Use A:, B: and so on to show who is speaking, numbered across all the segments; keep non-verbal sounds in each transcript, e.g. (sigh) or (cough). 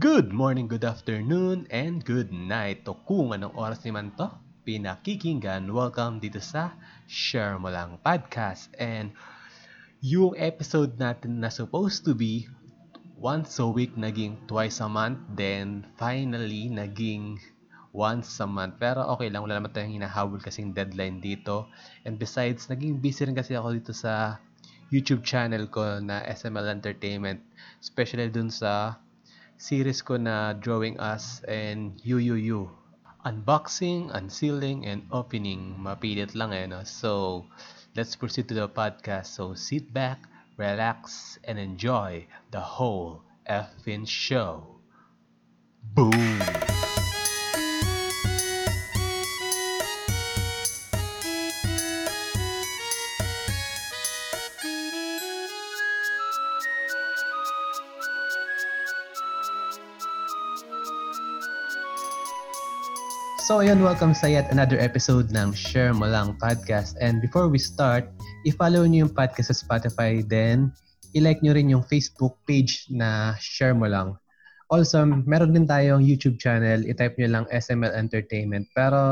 A: Good morning, good afternoon, and good night. O kung anong oras naman to, pinakikinggan, welcome dito sa Share Mo Lang Podcast. And yung episode natin na supposed to be once a week, naging twice a month. Then, finally, naging once a month. Pero okay lang, wala naman tayong hinahabol kasing deadline dito. And besides, naging busy rin kasi ako dito sa YouTube channel ko na SML Entertainment. Especially dun sa series ko na Drawing Us and UUU. Unboxing, unsealing, and opening. Mapilit lang eh, no? So, let's proceed to the podcast. So, sit back, relax, and enjoy the whole effing show. Boom! So ayun, welcome sa yet another episode ng Share Mo Lang Podcast. And before we start, i-follow nyo yung podcast sa Spotify, then i-like nyo rin yung Facebook page na Share Mo Lang. Also, meron din tayong YouTube channel. I-type nyo lang SML Entertainment. Pero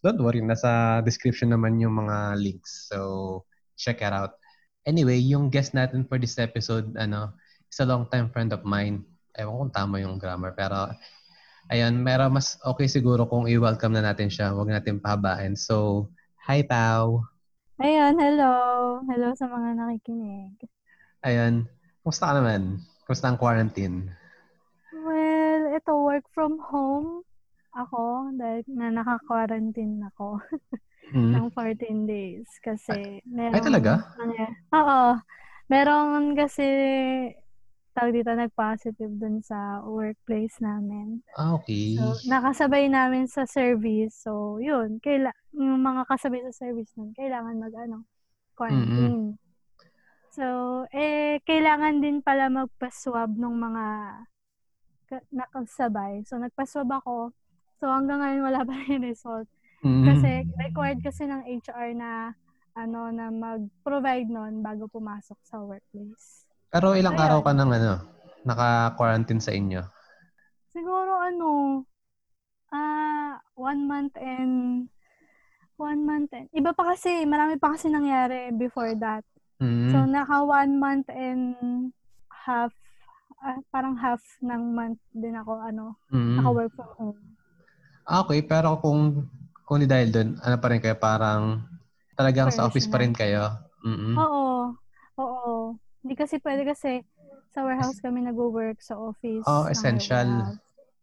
A: don't worry, nasa description naman yung mga links. So, check it out. Anyway, yung guest natin for this episode, ano, is a long-time friend of mine. Ewan kung tama yung grammar, pero Ayan, meron mas okay siguro kung i-welcome na natin siya. Huwag natin pahabain. So, hi Pau.
B: Ayun, hello. Hello sa mga nakikinig.
A: Ayan, kumusta ka naman? Kumusta ang quarantine?
B: Well, ito work from home ako dahil na naka-quarantine ako (laughs) mm. ng 14 days kasi
A: meron Ay talaga?
B: Ano, oo. Meron kasi tawag dito, nag-positive dun sa workplace namin.
A: Ah, okay.
B: So, nakasabay namin sa service. So, yun. Kaila yung mga kasabay sa service nun, kailangan mag, ano, quarantine. Mm-hmm. So, eh, kailangan din pala magpa-swab ng mga ka- nakasabay. So, nagpa-swab ako. So, hanggang ngayon wala (laughs) pa rin result. Mm-hmm. Kasi, required kasi ng HR na, ano, na mag-provide nun bago pumasok sa workplace.
A: Pero ilang Ayun. araw ka nang ano, naka-quarantine sa inyo?
B: Siguro ano, ah, uh, one month and one month and, iba pa kasi, marami pa kasi nangyari before that. Mm-hmm. So, naka one month and half, uh, parang half ng month din ako, ano, mm-hmm. naka-work from home.
A: Ah, okay, pero kung, kung di dahil doon, ano pa rin kayo, parang talagang sa office pa rin kayo?
B: Mm-hmm. Oo. Hindi kasi pwede kasi sa warehouse kami nag-work sa office.
A: Oh, essential.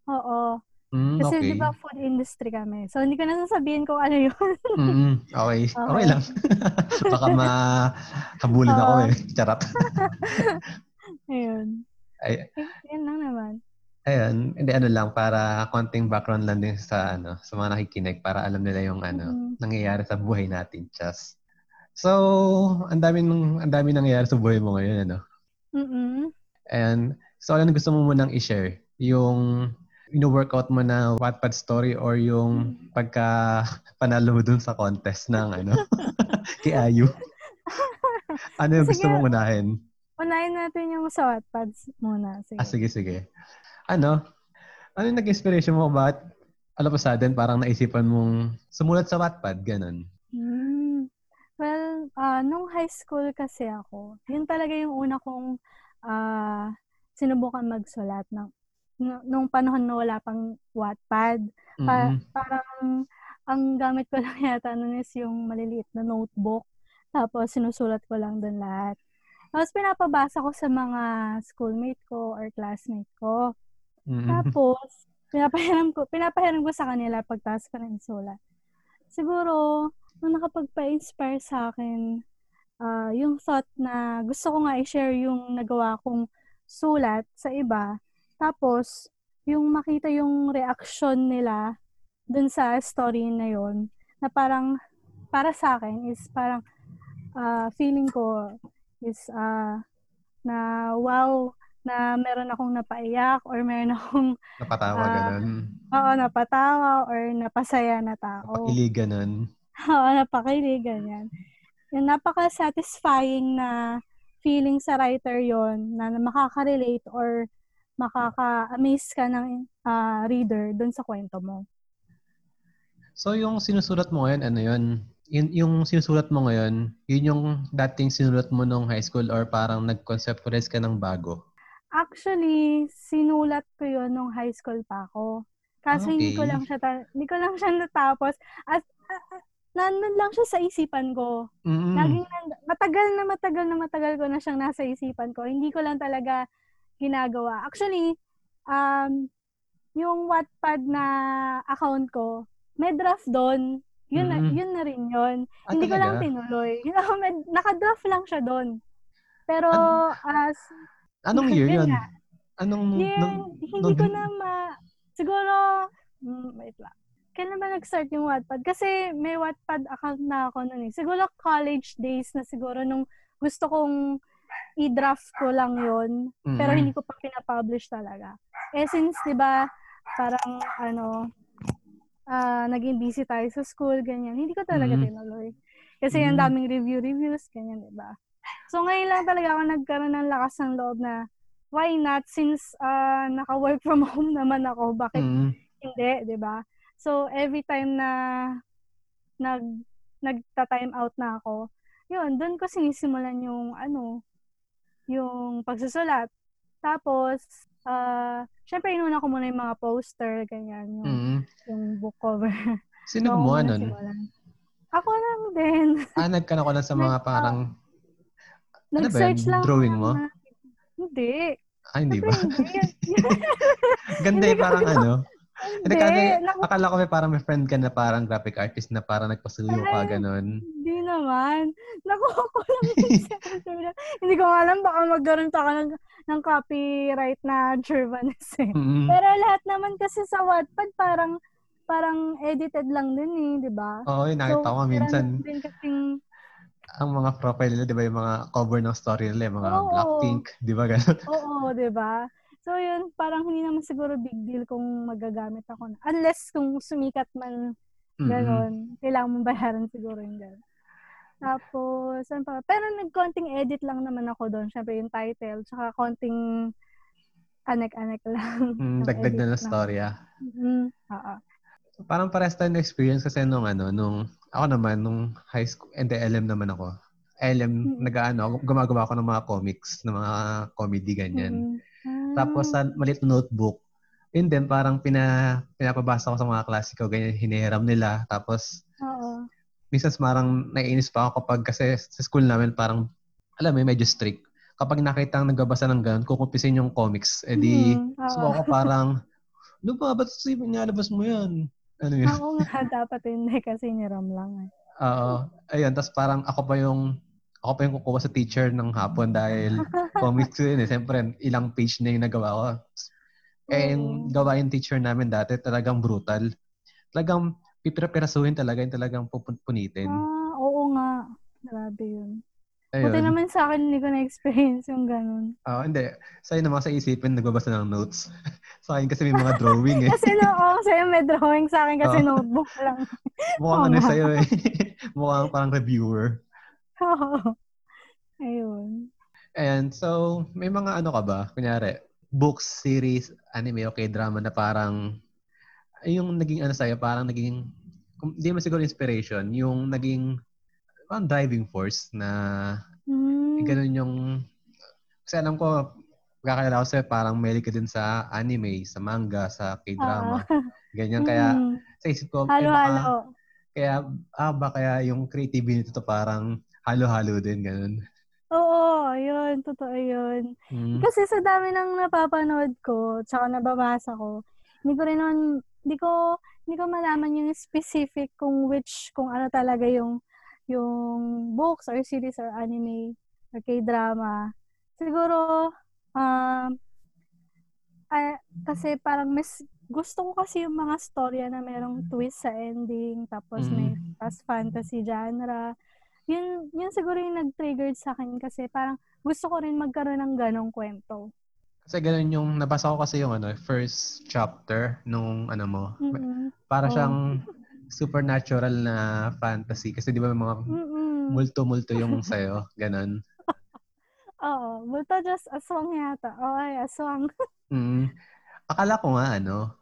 B: Oo. Mm, kasi okay. di ba food industry kami. So, hindi ko na sasabihin kung ano yun.
A: mm, okay. (laughs) okay. Okay lang. (laughs) Baka makabulin ako eh. Charot. (laughs)
B: Ayun. Ay, Ayun lang naman.
A: Ayun, hindi ano lang para konting background lang din sa ano, sa mga nakikinig para alam nila yung ano, mm-hmm. nangyayari sa buhay natin, just So, ang dami nang ang dami nangyayari sa buhay mo ngayon, ano?
B: Mm.
A: And so ano gusto mo munang i-share? Yung ino-workout mo na Wattpad story or yung pagka (laughs) panalo mo dun sa contest ng ano (laughs) kay Ayu? (laughs) ano yung gusto mong unahin?
B: Unahin natin yung sa Wattpad muna.
A: Sige. Ah, sige, sige. Ano? Ano yung nag-inspiration mo? Bakit alam pa sa atin, parang naisipan mong sumulat sa Wattpad, ganun?
B: Uh, nung high school kasi ako, yun talaga yung una kong uh, sinubukan magsulat ng nung panahon na wala pang Wattpad. Pa- mm-hmm. Parang ang gamit ko (laughs) lang yata nun is yung maliliit na notebook. Tapos sinusulat ko lang doon lahat. Tapos pinapabasa ko sa mga schoolmate ko or classmate ko. Mm-hmm. Tapos pinapahiram ko, pinapahiram ko sa kanila pagtas ko ng sulat. Siguro nung nakapagpa-inspire sa akin, uh, yung thought na gusto ko nga i-share yung nagawa kong sulat sa iba. Tapos, yung makita yung reaction nila dun sa story na yon na parang para sa akin is parang uh, feeling ko is uh, na wow na meron akong napaiyak or meron akong
A: napatawa uh, ganun.
B: Oo, napatawa or napasaya na tao.
A: Napakilig ganun. (laughs)
B: Oo, napakilig, ganyan. Yung napaka-satisfying na feeling sa writer yon na, makaka-relate or makaka-amaze ka ng uh, reader dun sa kwento mo.
A: So, yung sinusulat mo ngayon, ano yun? Yung, yung sinusulat mo ngayon, yun yung dating sinulat mo nung high school or parang nag-conceptualize ka ng bago?
B: Actually, sinulat ko yun nung high school pa ako. Kaso okay. hindi ko lang siya ta- hindi ko lang siya natapos. At uh, nandun lang siya sa isipan ko. Mm-hmm. Laging nand- matagal na matagal na matagal ko na siyang nasa isipan ko. Hindi ko lang talaga ginagawa. Actually, um, yung Wattpad na account ko, may draft doon. Yun, mm-hmm. na, yun na rin yun. Ah, Hindi talaga? ko lang tinuloy. You know, may, naka-draft lang siya doon. Pero, An- as...
A: Anong (laughs) year yun? Nga, anong...
B: Year, nung, hindi nung, ko na ma... Siguro, mm, wait lang. Kailan ba nag-start yung Wattpad? Kasi may Wattpad account na ako noon eh. Siguro college days na siguro nung gusto kong i-draft ko lang yon mm-hmm. pero hindi ko pa pina-publish talaga. Eh since 'di ba parang ano uh, naging busy tayo sa school ganyan, hindi ko talaga mm-hmm. tinuloy. Kasi mm-hmm. ang daming review reviews ganyan, 'di ba? So ngayon lang talaga ako nagkaroon ng lakas ng loob na why not since uh, naka-work from (laughs) home naman ako, bakit mm-hmm. hindi, 'di ba? So every time na nag nagta-time out na ako, yun, doon ko sinisimulan yung ano, yung pagsusulat. Tapos, uh, syempre, inuna ko muna yung mga poster, ganyan, yung, mm-hmm. yung book cover. (laughs)
A: Sino so, gumawa nun?
B: Ako lang din.
A: Ah, (laughs) nagkana ko lang sa mga parang,
B: uh, ano lang.
A: Drawing mo?
B: Na, hindi.
A: Ah, hindi ba? (laughs) Ganda yung parang ano. Hindi, kasi akala ko may parang may friend ka na parang graphic artist na parang nagpasuyo ka, ganun.
B: Hindi naman. Nakuha (laughs) ko lang (laughs) Hindi ko alam, baka magkaroon pa ka ng, ng copyright na Gervanes eh. Mm-hmm. Pero lahat naman kasi sa Wattpad parang parang edited lang din eh, di ba?
A: Oo, yun, nakita so, ko minsan.
B: Din kasing,
A: ang mga profile nila, di ba, yung mga cover ng story nila, yung mga Blackpink, di ba, ganun?
B: Oo, di ba? So yun, parang hindi naman siguro big deal kung magagamit ako. Na. Unless kung sumikat man gano'n, mm-hmm. kailangan mong bayaran siguro yung gano'n. Tapos, ano pa? Pero nag-konting edit lang naman ako doon. Siyempre yung title, tsaka konting anek-anek lang.
A: Mm, (laughs) dagdag na ng storya.
B: Mm-hmm. Oo.
A: So, parang pares tayo experience kasi nung ano, nung ako naman, nung high school, and the LM naman ako. LM, mm-hmm. nag-ano, gumagawa ako ng mga comics, ng mga comedy, ganyan. Mm-hmm. Tapos sa maliit na notebook, yun din, parang pina, pinapabasa ko sa mga klase ko, ganyan, hinihiram nila. Tapos,
B: Oo.
A: minsan parang naiinis pa ako kapag kasi sa school namin parang, alam mo, medyo strict. Kapag nakita ang nagbabasa ng ganun, kukumpisin yung comics, edi, mm, so ako parang, ano ba, ba't nalabas mo yan? Ano yun?
B: Ako nga, (laughs) dapat hindi kasi niram lang eh.
A: Oo. Ayun, tapos parang ako pa yung ako pa yung kukuha sa teacher ng hapon dahil (laughs) comics yun eh. Siyempre, ilang page na yung nagawa ko. Eh, yung gawain teacher namin dati, talagang brutal. Talagang pipirapirasuhin talaga, yung talagang pupunitin.
B: Ah, oo nga. Grabe yun. Ayun. Buti naman sa akin, hindi ko na-experience yung ganun.
A: Oo, uh, hindi. Sa'yo naman sa isipin, nagbabasa ng notes. (laughs) sa akin kasi may mga drawing eh.
B: kasi no, oh, sa'yo may drawing, sa akin kasi oh. notebook lang. (laughs)
A: Mukhang oh, ano sa'yo eh. Mukhang parang reviewer.
B: Ayun.
A: And so, may mga ano ka ba? Kunyari, books, series, anime, okay, drama na parang yung naging ano sa'yo, parang naging, hindi mo siguro inspiration, yung naging parang driving force na mm. ganun yung, kasi alam ko, kakilala ko sa'yo, parang mahilig ka din sa anime, sa manga, sa k-drama. Uh, Ganyan, kaya mm. sa isip ko,
B: halo-halo.
A: Kaya, ah, ba kaya yung creativity nito parang halo-halo din, ganun.
B: Oo, yun. Totoo yun. Mm. Kasi sa dami ng napapanood ko, tsaka nababasa ko, hindi ko rin naman, hindi ko, hindi ko malaman yung specific kung which, kung ano talaga yung, yung books or series or anime or k-drama. Siguro, um, uh, kasi parang mas, gusto ko kasi yung mga storya na merong twist sa ending, tapos mm. may tas fantasy genre yun, yun siguro yung nag-triggered sa akin kasi parang gusto ko rin magkaroon ng ganong kwento.
A: Kasi ganun yung, nabasa ko kasi yung ano, first chapter nung ano mo.
B: Mm-hmm.
A: Para oh. siyang supernatural na fantasy. Kasi di ba mga Mm-mm. multo-multo yung (laughs) sa'yo. Ganon.
B: Oo, multo just aswang yata. Oo, ay, aswang. (laughs)
A: Mm. Akala ko nga, ano,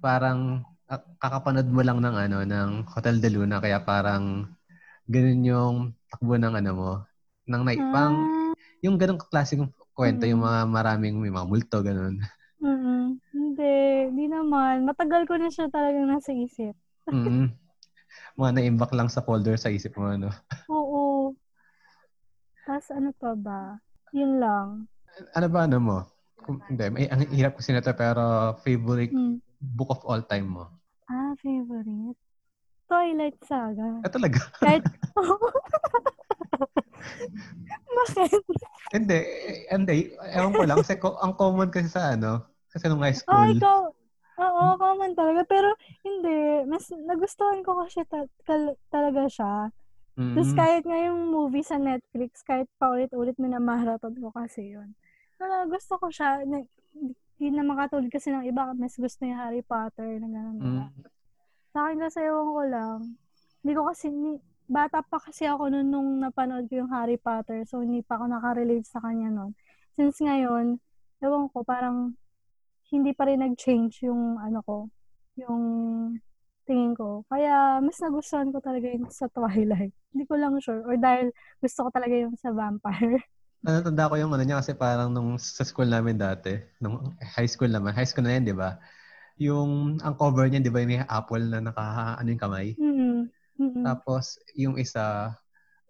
A: parang ah, kakapanood mo lang ng ano ng Hotel de Luna kaya parang ganun yung takbo ng ano mo ng night pang
B: Ah,
A: yung ganung klaseng kwento yung
B: Mm.
A: mga maraming may mga multo ganun.
B: mm Hindi, hindi naman. Matagal ko na siya talagang nasa isip.
A: Mm. (laughs) Mga naimbak lang sa folder sa isip mo ano.
B: Oo. Tapos ano pa ba? Yun lang.
A: Ano ba ano mo? Kung, hindi, may, ang hirap kasi nito pero favorite
B: Hmm.
A: book of all time mo.
B: Ah, favorite? Twilight Saga.
A: Ah, talaga?
B: Kahit, (laughs) bakit?
A: hindi, hindi. Ewan ko lang. Kasi ko, ang common kasi sa ano, kasi nung high
B: Oh,
A: school.
B: ikaw. Oo, common talaga. Pero, hindi. Mas nagustuhan ko kasi ta- kal- talaga siya.
A: Mm.
B: Tapos kahit nga yung movie sa Netflix, kahit paulit-ulit minamarathon ko kasi yun. Wala, gusto ko siya. Hindi na makatulad kasi ng iba, mas gusto yung Harry Potter na gano'n.
A: Mm.
B: Sa akin kasi ewan ko lang. Hindi ko kasi, ni, bata pa kasi ako noon nung napanood ko yung Harry Potter. So, hindi pa ako nakarelate sa kanya noon. Since ngayon, ewan ko, parang hindi pa rin nag-change yung ano ko, yung tingin ko. Kaya, mas nagustuhan ko talaga yung sa Twilight. (laughs) Hindi ko lang sure. Or dahil gusto ko talaga yung sa vampire. (laughs)
A: Ano, tanda ko yung ano niya kasi parang nung sa school namin dati, nung high school naman, high school na yan, di ba? Yung, ang cover niya, di ba, yung may apple na naka, ano yung kamay?
B: Mm-mm. Mm-mm.
A: Tapos, yung isa,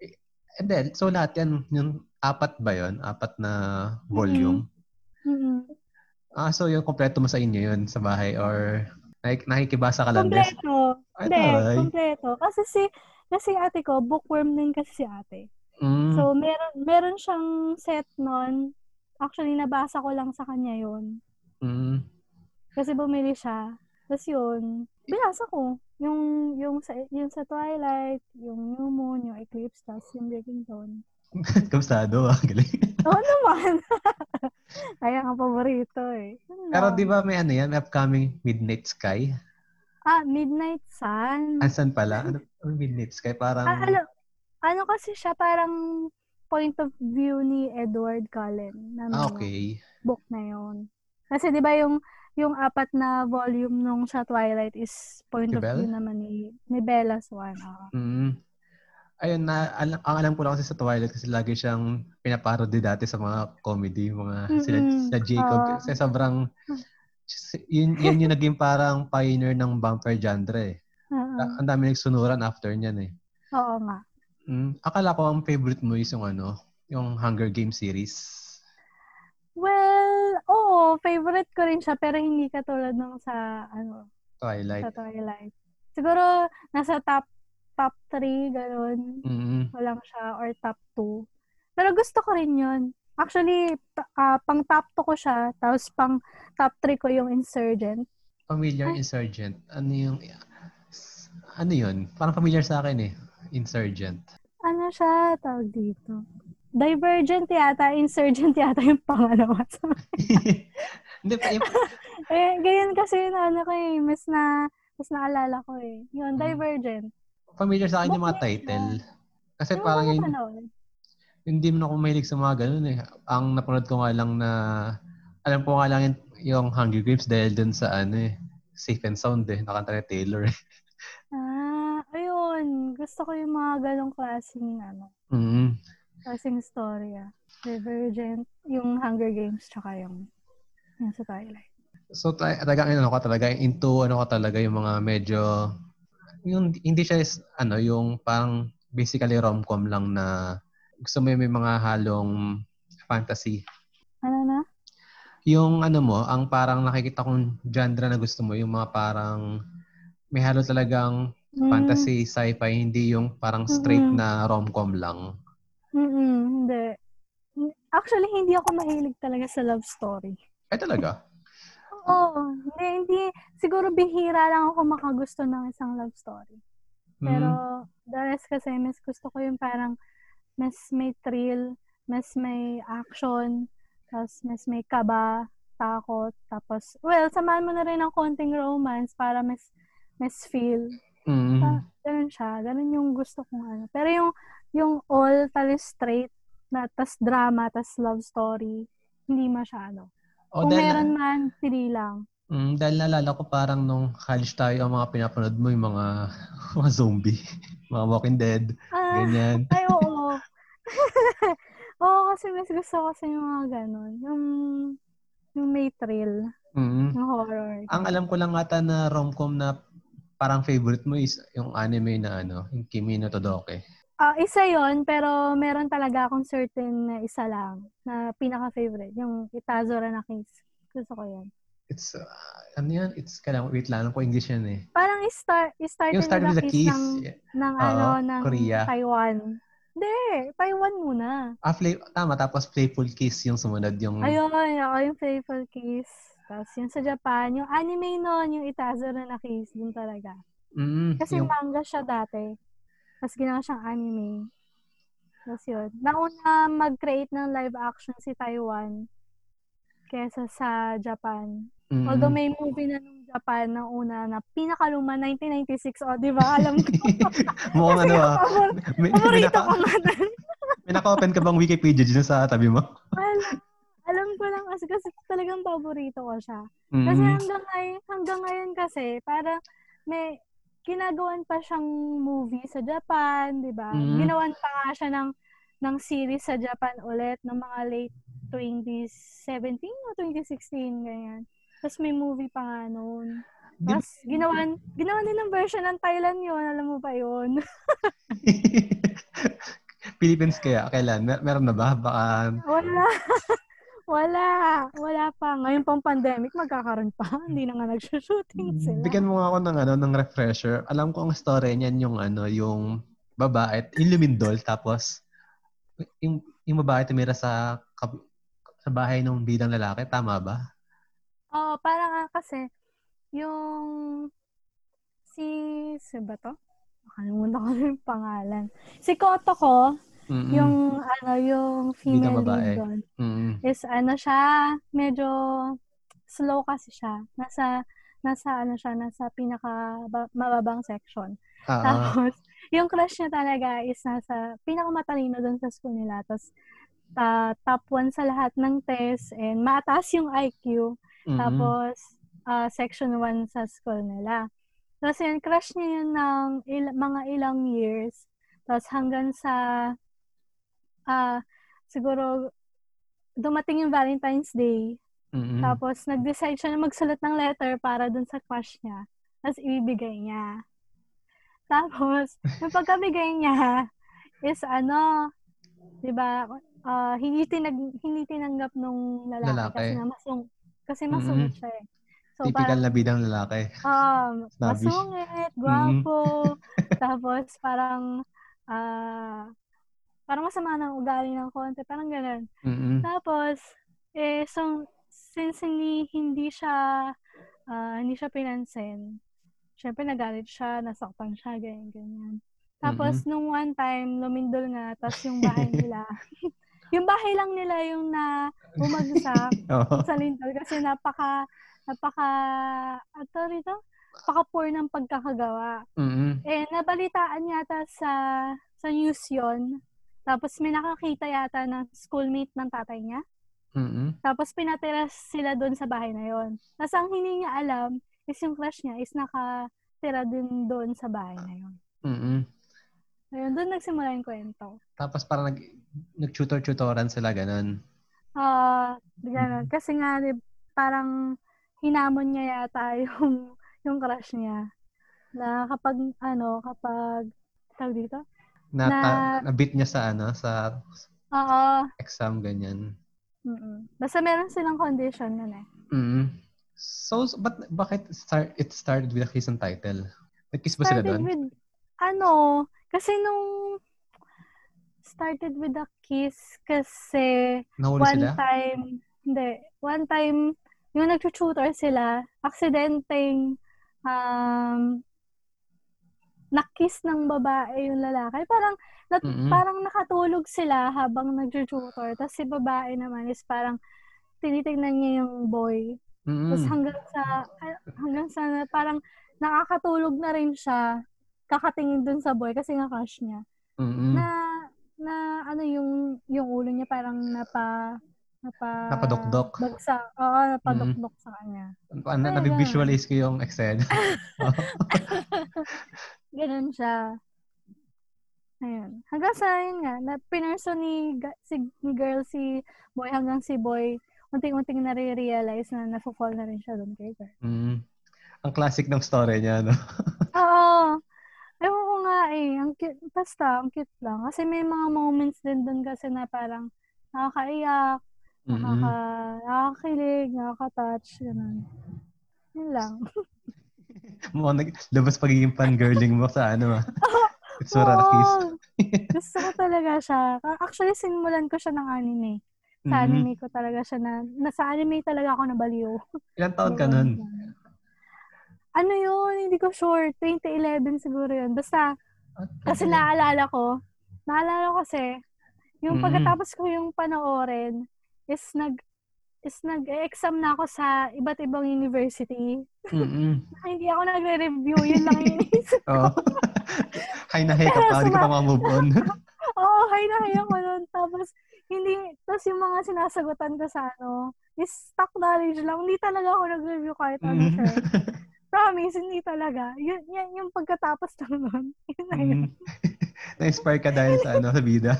A: eh, and then, so lahat yan, yung apat ba yon Apat na volume?
B: Mm-mm.
A: Ah, so yung kompleto mo sa inyo yun sa bahay or like, nakikibasa ka lang?
B: Kompleto. Hindi, kompleto. Kasi si, kasi ate ko, bookworm din kasi si ate.
A: Mm,
B: So, meron, meron siyang set nun. Actually, nabasa ko lang sa kanya yon
A: mm.
B: Kasi bumili siya. Tapos yun, binasa ko. Yung, yung, sa, yung sa Twilight, yung New Moon, yung Eclipse, tapos yung Breaking Dawn. (laughs)
A: Kabsado, ah. Galing. (laughs)
B: Oo naman! (laughs) Kaya nga paborito eh. Yun
A: Pero di ba may ano yan, may upcoming Midnight Sky?
B: Ah, Midnight Sun.
A: Ansan pala? Ano, ano Midnight Sky? Parang,
B: Ah, ano, ano kasi siya parang point of view ni Edward Cullen na
A: ah, okay.
B: book na yun. Kasi 'di ba yung yung apat na volume nung sa Twilight is point
A: Ni
B: of
A: Bella?
B: view naman ni ni Bella Swan. ah.
A: Mm. Ayun, na, alam, ang alam ko lang kasi sa Twilight kasi lagi siyang pinaparody dati sa mga comedy, mga sila,
B: Mm-mm.
A: sila Jacob.
B: Oo.
A: kasi sobrang, yun, yun yung naging parang pioneer ng vampire genre eh.
B: Oo.
A: Ang dami nagsunuran after niyan eh.
B: Oo nga.
A: Mm, akala ko ang favorite mo is yung ano, yung Hunger Games series.
B: Well, oo, favorite ko rin siya pero hindi katulad nung sa ano,
A: Twilight.
B: sa Twilight. Siguro nasa top top 3 ganun.
A: Mm.
B: Walang siya or top 2. Pero gusto ko rin 'yun. Actually, ah, pang top 2 ko siya, tapos pang top 3 ko yung Insurgent.
A: Familiar Insurgent. Ano yung, ano yun? Parang familiar sa akin eh. Insurgent.
B: Ano siya tawag dito? Divergent yata, Insurgent (laughs) yata yung pangalawa. (laughs) (laughs)
A: Hindi pa, yung,
B: eh, ganyan kasi yung ano ko eh, mas na, mas naalala ko eh. Yun,
A: Hmm.
B: Divergent.
A: familiar sa akin yung mga
B: na
A: title. Kasi
B: Yung
A: parang yun, hindi mo ako mahilig sa mga ganun eh. Ang napanood ko nga lang na, alam ko nga lang yung, yung Hunger Games dahil dun sa ano eh, Safe and Sound eh, nakanta ni Taylor eh.
B: Ah, ayun. Gusto ko yung mga ganong klaseng, ano,
A: Mm.
B: Klaseng storya. Divergent, yung Hunger Games, tsaka yung, yung sa Twilight.
A: So ta- talagang ano ka talaga into ano ka talaga yung mga medyo yung hindi siya is, ano yung parang basically rom-com lang na gusto mo yung may mga halong fantasy.
B: Ano na?
A: Yung ano mo, ang parang nakikita kong genre na gusto mo, yung mga parang may halo talagang
B: Mm,
A: fantasy, sci-fi, hindi yung parang straight
B: Mm-mm.
A: na rom-com lang.
B: Mm-mm, hindi. Actually, hindi ako mahilig talaga sa love story.
A: Ay talaga?
B: Oo. Hindi, hindi. Siguro bihira lang ako makagusto ng isang love story. Pero,
A: Mm.
B: the rest kasi, mas gusto ko yung parang mas may thrill, mas may action, tapos mas may kaba, takot, tapos, well, samahan mo na rin ng konting romance para mas mas feel.
A: Mm.
B: Pa, ganun siya. Ganun yung gusto kong ano. Pero yung, yung all tali straight na tas drama, tas love story, hindi masyado.
A: O,
B: Kung meron man, pili lang.
A: mm, dahil naalala ko parang nung college tayo, ang mga pinapanood mo yung mga, (laughs) mga zombie, (laughs) mga Walking Dead,
B: Ah,
A: ganyan.
B: ay, oo. (laughs) oo, kasi mas gusto ko sa yung mga ganon. Yung, yung may thrill,
A: Mm.
B: yung horror.
A: Ang alam ko lang ata na rom-com na parang favorite mo is yung anime na ano, yung Kimi no Todoke.
B: Ah, isa yon pero meron talaga akong certain na isa lang na pinaka-favorite, yung Itazura na Kiss. Gusto ko yan.
A: It's, uh, ano yan? It's, kailangan, wait lang, alam ko English yan eh.
B: Parang i-start, i-started
A: Yung start
B: with a
A: the
B: kiss
A: kiss.
B: ng, ng
A: Oo,
B: ano, ng
A: Korea.
B: Taiwan. Hindi, Taiwan muna.
A: Ah, play, tama, tapos Playful Kiss yung sumunod yung...
B: Ayun, ako yung Playful Kiss. Tapos yung sa Japan, yung anime nun, yung Itazura na Kiss, yun talaga.
A: Mm,
B: Kasi
A: yung,
B: manga siya dati. Tapos ginawa siyang anime. Tapos yun. Nauna mag-create ng live action si Taiwan kesa sa Japan.
A: mm,
B: Although may movie na ng Japan na una na pinakaluma, 1996. O, di ba? Alam ko. (laughs)
A: mukhang ano ah.
B: Paborito ko nga dun.
A: may naka-open ka bang Wikipedia dyan sa tabi mo?
B: Wala. Alam ko lang kasi, kasi talagang paborito ko siya. Kasi hanggang ngayon, hanggang ngayon kasi, para may ginagawan pa siyang movie sa Japan, di ba?
A: Mhm.
B: Ginawan pa nga siya ng, ng series sa Japan ulit ng mga late 2017 o 2016, ganyan. Tapos may movie pa nga noon. Tapos ginawan, ginawan din ng version ng Thailand yun. Alam mo ba yun? (laughs) (laughs)
A: Philippines kaya, kailan? Mer- meron na ba? Baka,
B: Wala. (laughs) Wala. Wala pa. Ngayon pang pandemic, magkakaroon pa. (laughs) Hindi na nga nag-shooting sila.
A: bigyan mo nga ako ng, ano, ng refresher. Alam ko ang story niyan yung, ano, yung babae, yung lumindol, tapos, yung, yung babae tumira sa, sa bahay ng bidang lalaki, tama ba?
B: Oo, parang nga kasi, yung si, si ba to? Nakalimutan ko yung pangalan. Si Koto ko,
A: Mm-mm.
B: yung ano, yung female lead doon,
A: Mm-mm.
B: is ano siya, medyo slow kasi siya. Nasa, nasa ano siya, nasa pinaka ba- mababang section.
A: Ah.
B: Tapos, (laughs) yung crush niya talaga is nasa pinakamatalino doon sa school nila. Tapos, ta- top 1 sa lahat ng test and mataas yung IQ.
A: Mm-mm.
B: Tapos, ah, section 1 sa school nila. Tapos yun, crush niya yun ng il- mga ilang years. Tapos hanggang sa, ah, siguro, dumating yung Valentine's Day.
A: Mm-mm.
B: Tapos, nag-decide siya na magsulat ng letter para dun sa crush niya. Tapos, ibibigay niya. (laughs) Tapos, yung pagkabigay niya is ano, di ba, ah, hindi, tinag, hindi tinanggap nung lalaki,
A: Lalaki.
B: kasi nga masung, kasi masungit siya eh. So,
A: Typical
B: parang,
A: na bidang lalaki.
B: um, masungit, gwapo, (laughs) tapos parang, ah, parang masama ng ugali ng konti, parang ganun.
A: Mm-mm.
B: Tapos, eh, so, since hindi, hindi siya, ah, hindi siya pinansin, syempre nagalit siya, nasaktan siya, ganyan, ganyan. Tapos, nung one time, lumindol nga, tapos yung (laughs) bahay nila, (laughs) yung bahay lang nila yung na bumagsak (laughs)
A: Oo.
B: sa lindol kasi napaka, napaka, ato rito, napaka poor ng pagkakagawa.
A: Mm-mm.
B: Eh, nabalitaan yata sa, sa news yon Tapos may nakakita yata ng schoolmate ng tatay niya.
A: Mm-mm.
B: Tapos pinatira sila doon sa bahay na yon. Tapos ang hindi niya alam is yung crush niya is nakatira din doon sa bahay na yon.
A: Mm-mm.
B: Ayun, doon nagsimula yung kwento.
A: Tapos parang nag, nag-tutor-tutoran sila, ganun.
B: Ah, ganun. Kasi nga, parang hinamon niya yata (laughs) yung, yung crush niya. Na kapag, ano, kapag, tawag dito?
A: Na,
B: Na-
A: pa- na-beat niya sa, ano, sa
B: Oo.
A: exam, ganyan.
B: Mm-mm. Basta meron silang condition nun eh.
A: Mm. So, so but bakit start, it started with a kiss and title? Nag-kiss ba sila
B: Started
A: doon?
B: with, ano, kasi nung started with a kiss kasi
A: Nahuli
B: one
A: sila?
B: time, hindi, one time, yung nag-tutor sila, aksidenteng, um, nakiss ng babae yung lalaki. Parang, nat-
A: Mm-mm.
B: parang nakatulog sila habang nag-tutor. Tapos si babae naman is parang tinitignan niya yung boy.
A: Mm-mm.
B: Tapos hanggang sa, hanggang sa na- parang nakakatulog na rin siya kakatingin dun sa boy kasi nga crush niya.
A: Mm-mm.
B: Na, na ano yung yung ulo niya parang napa napa
A: Napadokdok.
B: bagsak. Oo, napadokdok sa kanya.
A: Ano,
B: Ay,
A: nabivisualize ko yung Excel. (laughs) (laughs) (laughs)
B: Ganun siya. Ayun. Hanggang sa yun nga, na pinerso ni, si, ni girl si boy hanggang si boy, unting-unting nare-realize na nafo-fall na rin siya doon kay girl.
A: mm. Ang classic ng story niya, no? (laughs)
B: Oo. Ewan ko nga eh. Ang cute. Basta, ang cute lang. Kasi may mga moments din doon kasi na parang nakakaiyak, nakaka, nakakakilig, nakaka-touch, ganun. Yun lang. (laughs)
A: Mukhang nag, labas pagiging fangirling mo sa ano ah. (laughs) Kiss.
B: Oo. Gusto ko talaga siya. Actually, simulan ko siya ng anime. Sa
A: Mhm.
B: anime ko talaga siya na, na sa anime talaga ako nabaliw.
A: Ilan taon ka nun?
B: Ano yun? Hindi ko sure. 2011 siguro yun. Basta, kasi naalala ko, naalala ko kasi, yung
A: Mhm.
B: pagkatapos ko yung panoorin, is nag, is nag-exam na ako sa iba't ibang university.
A: Mm-mm. (laughs)
B: Hindi ako nagre-review. Yun lang yung iniisip (laughs) ko. (laughs)
A: Oo. Hay na hay ka pa, hindi ka pa move on.
B: Oo, hay na hay ako nun. Tapos, hindi, tapos yung mga sinasagutan ko sa ano, is stock knowledge lang. Hindi talaga ako nag-review kahit ano
A: Mm.
B: siya. Promise, hindi talaga. Yun, yan yung pagkatapos lang nun. Yun na yun.
A: Mm. Na-inspire ka dahil sa ano, sa bida.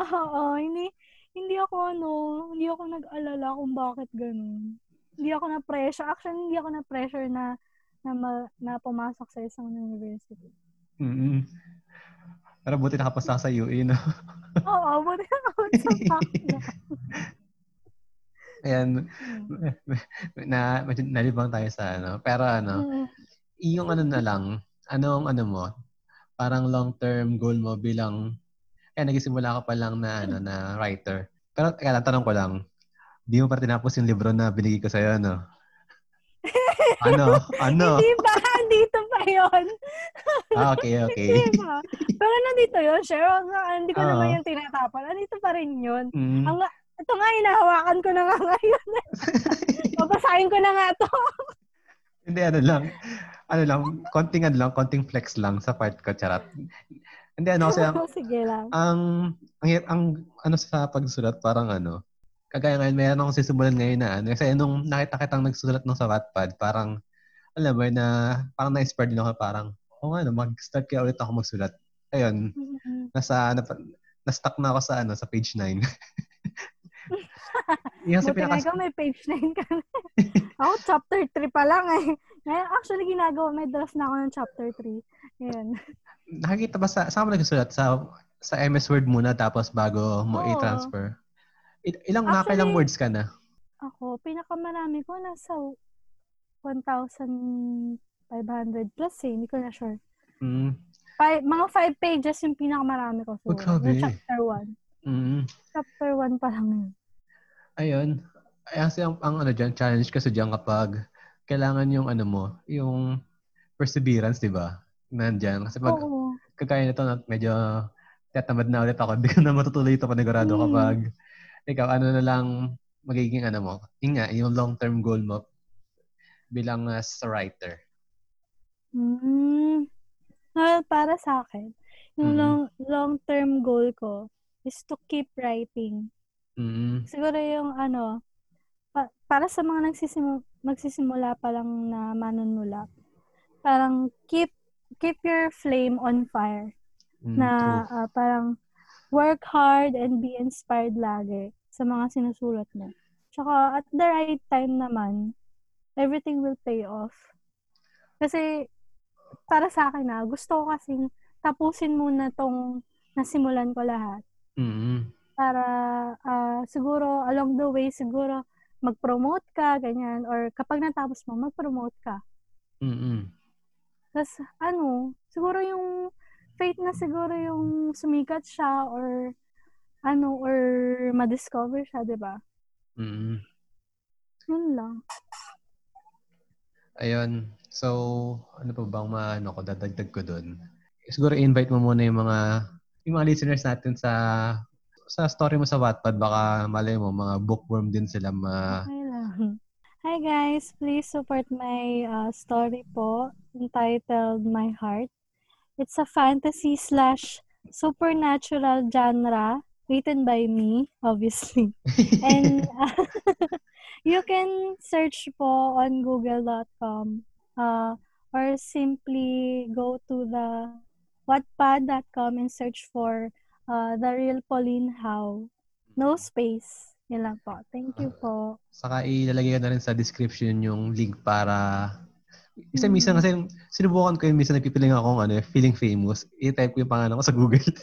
B: Oo, hindi, hindi ako ano, hindi ako nag-alala kung bakit ganun. Hindi ako na-pressure. Actually, hindi ako na-pressure na na, ma, na pumasok sa isang university.
A: Mm-mm. Pero buti nakapasa sa UE, no?
B: Oo, buti na ako sa. (laughs) (laughs)
A: Ayan, (laughs) na, medyo nalibang tayo sa ano. Pero ano,
B: Mm.
A: yung ano na lang, anong ano mo, parang long-term goal mo bilang, eh, nagisimula ka pa lang na, ano, na writer. Pero, kaya tanong ko lang, di mo pa tinapos yung libro na binigay ko sa'yo, ano? (laughs) Ano? Ano?
B: Hindi ba? Dito pa yon
A: Ah, okay, okay.
B: Hindi ba? Pero nandito sure. Nga, Hindi ko
A: Oo.
B: naman yung tinatapon. Nandito pa rin yun.
A: Mm.
B: Ang, ito nga, hinahawakan ko na nga ngayon. (laughs) Babasahin ko na nga to.
A: Hindi, ano lang. Ano lang, konting ano lang, konting flex lang sa part ko, charot. Hindi, ano kasi, ang, (laughs)
B: Sige lang.
A: ang, ang, ang, ano sa pagsulat, parang ano, kagaya ngayon, mayroon akong sisimulan ngayon na ano, kasi nung nakita kitang nagsulat nung sa Wattpad, parang, alam mo, na, parang na-inspired din ako, parang, oo nga, no, mag-start kaya ulit ako magsulat. Ayun, nasa, ano, pa- na-stuck na ako sa, ano, sa page 9. (laughs) yung sa
B: Buti nga
A: pinaka,
B: ikaw may page 9 ka na. (laughs) ako, chapter 3 pa lang eh. Ngayon, actually, ginagawa, may draft na ako ng chapter 3. Ayan.
A: Nakikita ba sa, saan mo nagsulat? Sa, sa MS Word muna, tapos bago mo
B: Oo.
A: i-transfer? Il- ilang,
B: Actually,
A: nakailang words ka na?
B: Ako, pinakamarami ko nasa 1,500 plus eh. Hindi ko na sure.
A: Mm.
B: Five, mga 5 pages yung pinakamarami ko.
A: Oh, grabe.
B: Yung chapter 1.
A: Mm.
B: Chapter 1 pa lang yun.
A: Ayun. Ay, kasi ang, ang ano dyan, challenge kasi dyan kapag kailangan yung ano mo, yung perseverance, di ba? Nandyan. Kasi pag
B: Oo.
A: Kagaya nito, na medyo tatamad na ulit ako. (laughs) Hindi ko na matutuloy ito panigurado
B: Mm.
A: kapag ikaw, ano na lang magiging ano mo. Yung nga, yung long-term goal mo bilang as a writer.
B: Mm. Well, para sa akin, yung
A: Mhm.
B: long, long-term goal ko is to keep writing.
A: Mm.
B: Siguro yung ano, pa- para sa mga nagsisimu- magsisimula pa lang na manunulat, parang keep keep your flame on fire.
A: Mm,
B: na
A: true.
B: ah, parang work hard and be inspired lagi sa mga sinusulat mo. Tsaka at the right time naman, everything will pay off. Kasi para sa akin na, gusto ko kasing tapusin muna tong nasimulan ko lahat.
A: Mm.
B: Para ah, siguro along the way, siguro mag-promote ka, ganyan. Or kapag natapos mo, mag-promote ka.
A: Mm.
B: Tapos, ano, siguro yung fate na siguro yung sumikat siya or ano, or ma-discover siya, di ba?
A: Mm.
B: Yun lang.
A: Ayun. So, ano pa bang maano ko, dadagdag ko doon? Siguro invite mo muna yung mga yung mga listeners natin sa sa story mo sa Wattpad, baka malay mo, mga bookworm din sila ma...
B: Okay lang. Hi guys, please support my uh, story po entitled My Heart. It's a fantasy slash supernatural genre written by me, obviously. (laughs) And uh, (laughs) you can search po on google.com uh, or simply go to the wattpad.com and search for uh, The Real Pauline How. No space. Yun lang po. Thank you po.
A: Saka ilalagay ko na rin sa description yung link para isa mm. minsan kasi sinubukan ko yung minsan nagpipiling ako ng ano, feeling famous. I-type ko yung pangalan ko sa Google. (laughs)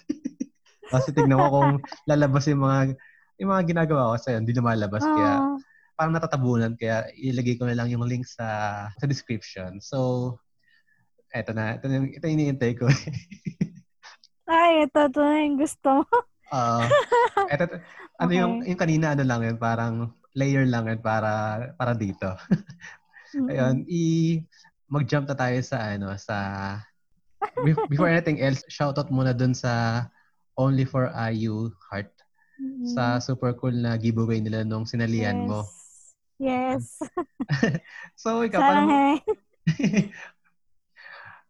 A: Kasi tignan ko kung lalabas yung mga yung mga ginagawa ko sa hindi lumalabas uh, kaya parang natatabunan kaya ilagay ko na lang yung link sa sa description. So eto na, ito, yung, ito yung iniintay ko. (laughs)
B: Ay, ito, ito na yung gusto mo.
A: uh, (laughs) eto, ano okay. yung, yung kanina, ano lang yun, parang layer lang yun para, para dito. mm-hmm. Ayun, i, mag-jump na tayo sa, ano, sa, before anything else, shoutout muna dun sa Only for IU Heart mm-hmm. sa super cool na giveaway nila nung sinalian
B: yes.
A: mo.
B: Yes. (laughs)
A: so, ikaw, parang... (laughs)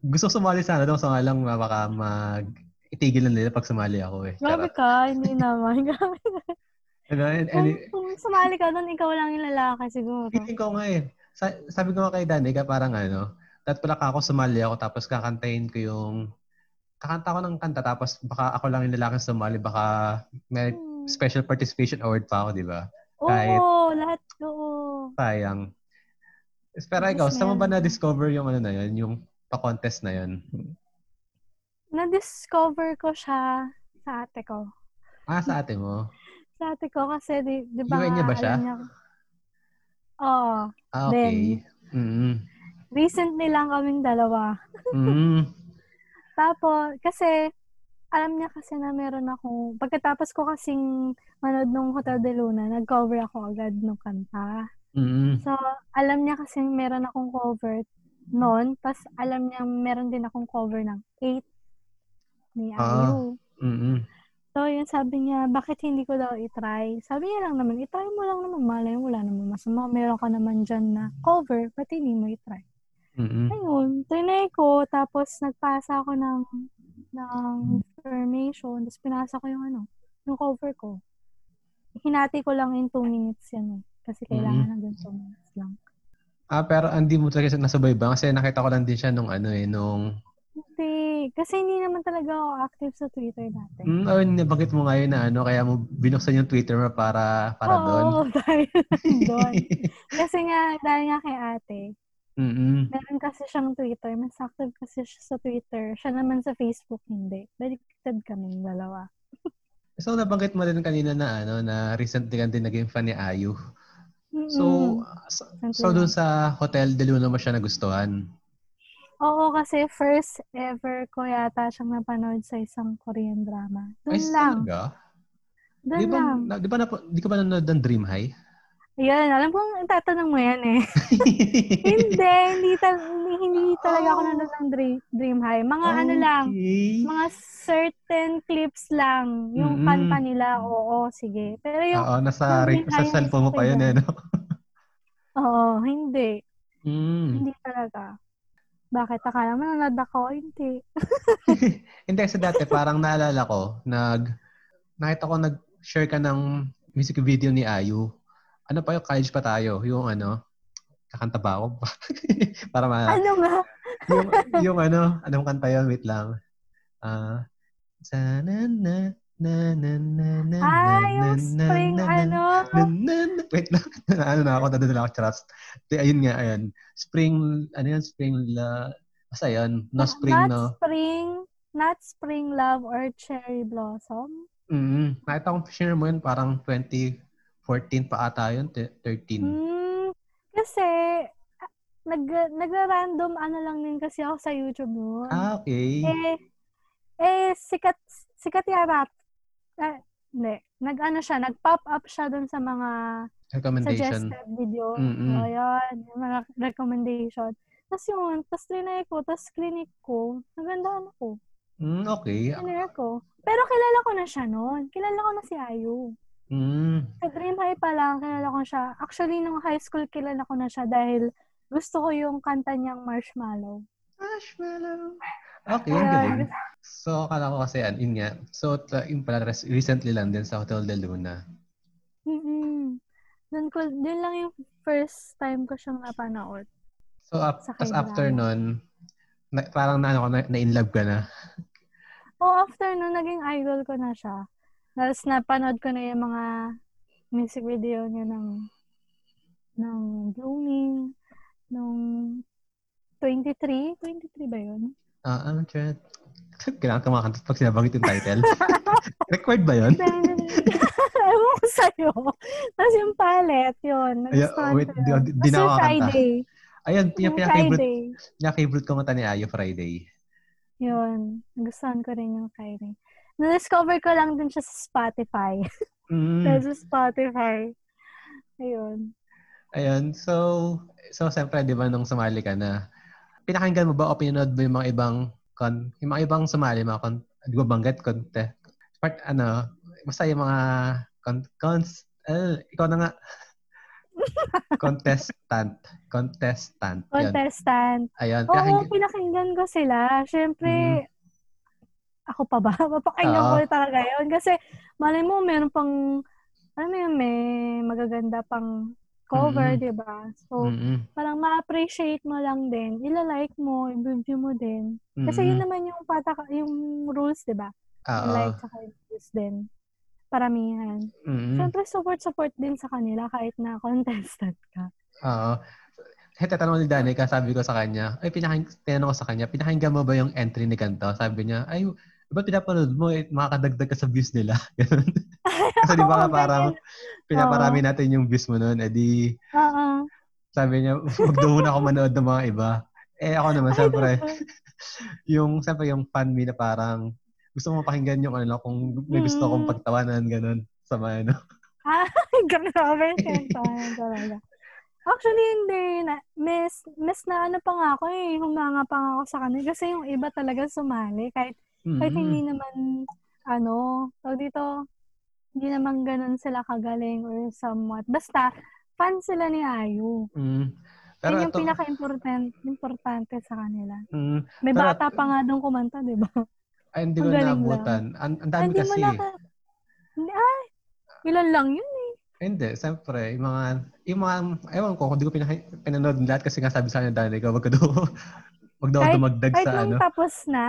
A: gusto sumali sana doon sa lang baka mag itigil na nila pag sumali ako eh.
B: Grabe ka, hindi naman.
A: ano, and,
B: and, kung, kung sumali ka doon, ikaw lang yung lalaki siguro.
A: Hindi ko nga eh. Sa, sabi ko nga kay Danica, parang ano, dapat pala ako sumali ako tapos kakantayin ko yung kakanta ko ng kanta tapos baka ako lang yung lalaki sumali baka may hmm. special participation award pa ako, di ba?
B: Oo, Kahit, lahat. Oo.
A: Sayang. Pero ikaw, saan mo ba na-discover yung ano na yun, yung pa-contest na yun?
B: Na-discover ko siya sa ate ko.
A: Ah, sa ate mo? (laughs)
B: sa ate ko kasi, di, di ba?
A: UN niya ba siya? Niya,
B: Oo.
A: Ah, okay. Then, mm-hmm.
B: Recently lang kaming dalawa. (laughs)
A: mm
B: Tapos, kasi, alam niya kasi na meron akong, pagkatapos ko kasing manood nung Hotel de Luna, nag-cover ako agad ng kanta.
A: Mm-hmm.
B: So, alam niya kasi meron akong cover noon, tapos alam niya meron din akong cover ng 8 ni
A: ah, Mm-hmm.
B: So, yun sabi niya, bakit hindi ko daw itry? Sabi niya lang naman, itry mo lang naman, malay mo, wala naman masama. Meron ka naman dyan na cover, pati hindi mo itry?
A: Mm-hmm.
B: Ayun, trinay ko, tapos nagpasa ako ng, ng information, tapos pinasa ko yung ano, yung cover ko. Hinati ko lang in 2 minutes yan eh. Kasi kailangan mm-hmm. ng 2 minutes lang.
A: Ah, pero hindi mo talaga nasabay ba? Kasi nakita ko lang din siya nung ano eh, nung...
B: Hindi. Kasi hindi naman talaga ako active sa Twitter dati.
A: Mm, oh, nabanggit mo ngayon na ano, kaya mo binuksan yung Twitter mo para, para
B: Oo,
A: doon.
B: Oo, (laughs) dahil doon. (laughs) kasi nga, dahil nga kay ate,
A: Mm-mm.
B: Meron kasi siyang Twitter. Mas active kasi siya sa Twitter. Siya naman sa Facebook, hindi. Baliktad kami dalawa. (laughs)
A: so, nabanggit mo din kanina na ano na recently ka din naging fan ni Ayu.
B: Mm-mm.
A: So, so, so doon sa Hotel de Luna mo siya nagustuhan?
B: Oo, kasi first ever ko yata siyang napanood sa isang Korean drama. Doon
A: Ay,
B: lang.
A: Talaga?
B: Doon
A: di ba,
B: lang.
A: Na, di ba, na, di ka ba nanonood ng Dream High?
B: Ayan, alam kong tatanong mo yan eh. (laughs) hindi, hindi, ta- hindi, hindi talaga ako nanonood ng dream, dream High. Mga okay. ano lang, mga certain clips lang. Yung mm-hmm. kanta nila, oo, sige. Pero yung...
A: Oo, nasa, yung sa cellphone mo pa yun eh, no? (laughs)
B: oo, hindi.
A: Mm.
B: Hindi talaga. Bakit? Akala mo nanonood ako? Hindi. (laughs)
A: hindi kasi dati parang naalala ko, nag, nakita ko nag-share ka ng music video ni Ayu ano pa yung college pa tayo, yung ano, kakanta ba ako? (laughs) Para ma...
B: Ano nga?
A: yung, yung ano, anong kanta yun? Wait lang. Ah, uh, na na na na na na
B: ah, yung spring na, ano?
A: Na, na, na, wait lang. (laughs) ano na ako, nadadala ako charot. Ayun nga, ayun. Spring, ano yan? Spring, la, basta yun. No spring,
B: not
A: no?
B: spring, not spring love or cherry blossom.
A: Mm-hmm. Nakita kong share mo yun, parang 20, 14 pa ata yun, 13.
B: Hmm, kasi, nag, nagra-random ano lang din kasi ako sa YouTube mo.
A: Ah, okay.
B: Eh, eh, sikat, sikat yata. Eh, hindi. Nag-ano siya, nag-pop up siya dun sa mga
A: recommendation.
B: suggested video.
A: Mm-hmm.
B: So, yun, yung mga recommendation. Tapos yun, tapos trinay ko, tapos clinic ko, nagandahan ako.
A: Mm, okay.
B: Trinay ko. Pero kilala ko na siya noon. Kilala ko na si Ayu.
A: Mm.
B: Sa Dream High pa lang, kilala ko siya. Actually, nung high school, kilala ko na siya dahil gusto ko yung kanta niyang Marshmallow.
A: Marshmallow. Okay, ang galing. So, akala ko kasi, yun nga. So, yung pala, recently lang din sa Hotel de Luna.
B: Mm-mm. Doon ko, doon lang yung first time ko siyang napanood.
A: So, up, tas after nun, na, parang na, ano, na, na-in love ka na.
B: Oh, after nun, naging idol ko na siya. Tapos napanood ko na yung mga music video niya ng ng Blooming, nung 23? 23 ba yun?
A: Ah, I'm trying. Kailangan kumakanta pag sinabanggit yung title. (laughs) Record ba yun? (laughs)
B: Ewan ko sa'yo. Tapos yung palette, yun.
A: Ay,
B: Nagustuhan
A: wait, di, di, di na ako.
B: Friday.
A: Ayun, yung pinaka-favorite, pinaka-favorite ko mata ni Ayo, Friday.
B: Yun. Nagustuhan ko rin yung Friday. Na-discover ko lang din siya sa Spotify. (laughs)
A: Mm.
B: Sa Spotify. Ayun.
A: Ayun, so, so siyempre, di ba, nung sumali ka na, pinakinggan mo ba o pinanood mo yung mga ibang, con, yung mga ibang sumali, mga con, di ba banggit, conte, part, ano, basta yung mga, con, cons, eh, ikaw na nga, (laughs) contestant, contestant.
B: Contestant.
A: Ayun,
B: Oo,
A: pinakinggan,
B: pinakinggan ko sila. Siyempre,
A: Mhm.
B: ako pa ba? (laughs) Mapakinggan
A: Oo.
B: ko talaga yun. Kasi, malay mo, meron pang, ano yun, may magaganda pang cover,
A: Mhm.
B: di ba? So,
A: mm
B: parang ma-appreciate mo lang din. Ila-like mo, i-review mo din. Kasi yun naman yung pataka, yung rules, di ba? Like sa views din. Paramihan.
A: Mm-mm.
B: Siyempre, support-support din sa kanila kahit na (laughs) contestant ka.
A: Oo. Hey, tatanong ni Danica, sabi ko sa kanya, ay, pinaking, tinanong ko sa kanya, pinakinggan mo ba yung entry ni Ganto? Sabi niya, ay, ba't pinapanood mo? Eh, makakadagdag ka sa views nila. (laughs) Kasi di ba
B: Oo,
A: parang pinaparami natin yung views mo noon. Eh di,
B: Oo.
A: sabi niya, wag daw muna ako manood ng mga iba. Eh ako naman, siyempre,
B: diba? (laughs)
A: yung, siyempre, yung fan me na parang, gusto mo pakinggan yung ano kung may gusto akong
B: Mm.
A: pagtawanan, ganun, sa mga ano.
B: Ay, (laughs) grabe. Siyempre, talaga. Actually, hindi. Na, miss, miss na ano pa nga ako eh. Humanga pa nga ako sa kanila. Kasi yung iba talaga sumali. Kahit, kahit
A: Mm-mm.
B: hindi naman, ano, tawag dito, hindi naman ganun sila kagaling or somewhat. Basta, fan sila ni Ayu.
A: Mm. Pero
B: Yun yung
A: ito,
B: pinaka-importante importante sa kanila.
A: mm,
B: May
A: Pero-
B: bata pa nga doon kumanta, di ba?
A: ay, hindi ko naabutan. Ang, ang dami
B: mo
A: kasi.
B: na ka- Hindi, ay, ilan lang yun eh.
A: Hindi, siyempre, yung mga, yung mga, ewan ko, hindi ko pinaka- pinanood lahat kasi nga sabi sa akin Dani ko, wag ka daw, (laughs) wag daw
B: Kahit-
A: dumagdag
B: Kahit
A: sa ano.
B: tapos na,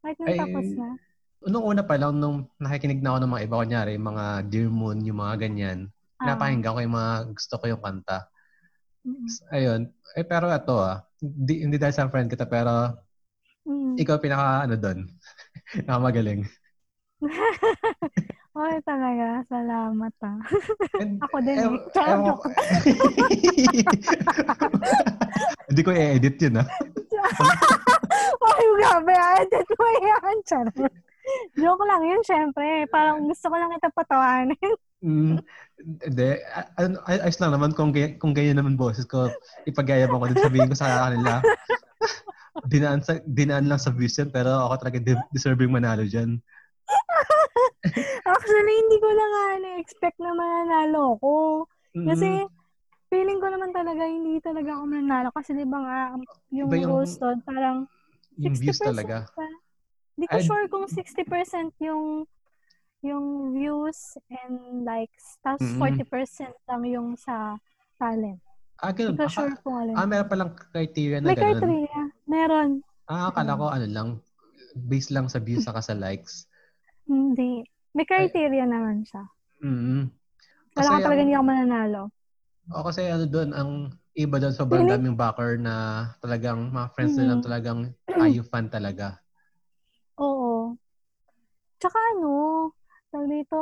B: kahit nung
A: Ay,
B: tapos na.
A: Nung una pa lang, nung nakikinig na ako ng mga iba, kunyari, yung mga Dear Moon, yung mga ganyan,
B: Ah.
A: pinapakinggan ko yung mga gusto ko yung kanta.
B: Mm.
A: Ayun. Eh, pero ito ah, hindi, hindi dahil sa friend kita, pero
B: Mm.
A: ikaw pinaka, ano doon, (laughs) nakamagaling.
B: Oy, (laughs) talaga. Salamat ah.
A: And,
B: Ako din
A: ew-
B: eh.
A: Ko- (laughs) Hindi ko i-edit yun ah.
B: Ay, grabe. Edit mo yan. Charot. Joke lang yun, syempre. Parang gusto ko lang ito patawanin.
A: Mm, Hindi. Ano, ay- ayos lang naman kung, gay- kung ganyan naman boses ko. Ipagayabang ko din sabihin ko sa kanila. (laughs) dinaan, sa, dinaan lang sa views yan, pero ako talaga de- deserving manalo dyan. (laughs)
B: Actually, hindi ko na nga na-expect na mananalo ko. Kasi, feeling ko naman talaga, hindi talaga ako mananalo. Kasi di ba nga, yung,
A: yung-
B: doon, parang
A: yung
B: 60%
A: views talaga.
B: pa. Hindi ko
A: Ay-
B: sure kung 60% yung yung views and likes. Tapos
A: Mm-mm.
B: 40% lang yung sa talent.
A: Ah, ganun.
B: Hindi ko
A: Aka-
B: sure kung alin.
A: ah, meron palang criteria na
B: May
A: ganun.
B: criteria. Meron.
A: Ah, akala ko ano lang, based lang sa views saka sa likes.
B: Hindi. May criteria naman siya.
A: Mm-hmm.
B: Wala ka talaga hindi ako mananalo.
A: O kasi ano doon, ang iba doon, sobrang
B: Really?
A: daming backer na talagang mga friends
B: Mhm.
A: nilang talagang (clears throat) IU fan talaga.
B: Oo. Tsaka ano, tawag dito,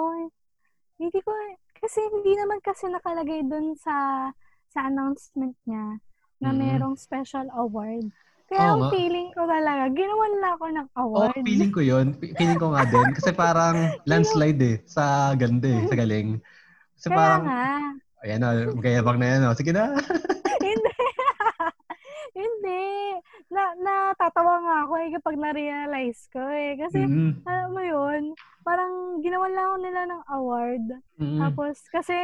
B: hindi ko, kasi hindi naman kasi nakalagay dun sa sa announcement niya na
A: Mhm.
B: merong special award. Kaya
A: Oo
B: ang feeling ko talaga, ginawan lang ako ng
A: Oh,
B: award.
A: feeling ko yun. Fe- Feeling ko nga din. Kasi parang (laughs) landslide eh. Sa ganda eh. Sa galing. Kasi
B: Kaya
A: parang,
B: nga.
A: ayan o, magayabang na yan o. Sige na. (laughs)
B: hindi. hindi. Na, natatawa nga ako eh kapag na-realize ko eh. Kasi,
A: Mm-mm.
B: alam mo yun, parang ginawan lang ako nila ng award.
A: Mm-mm.
B: Tapos, kasi,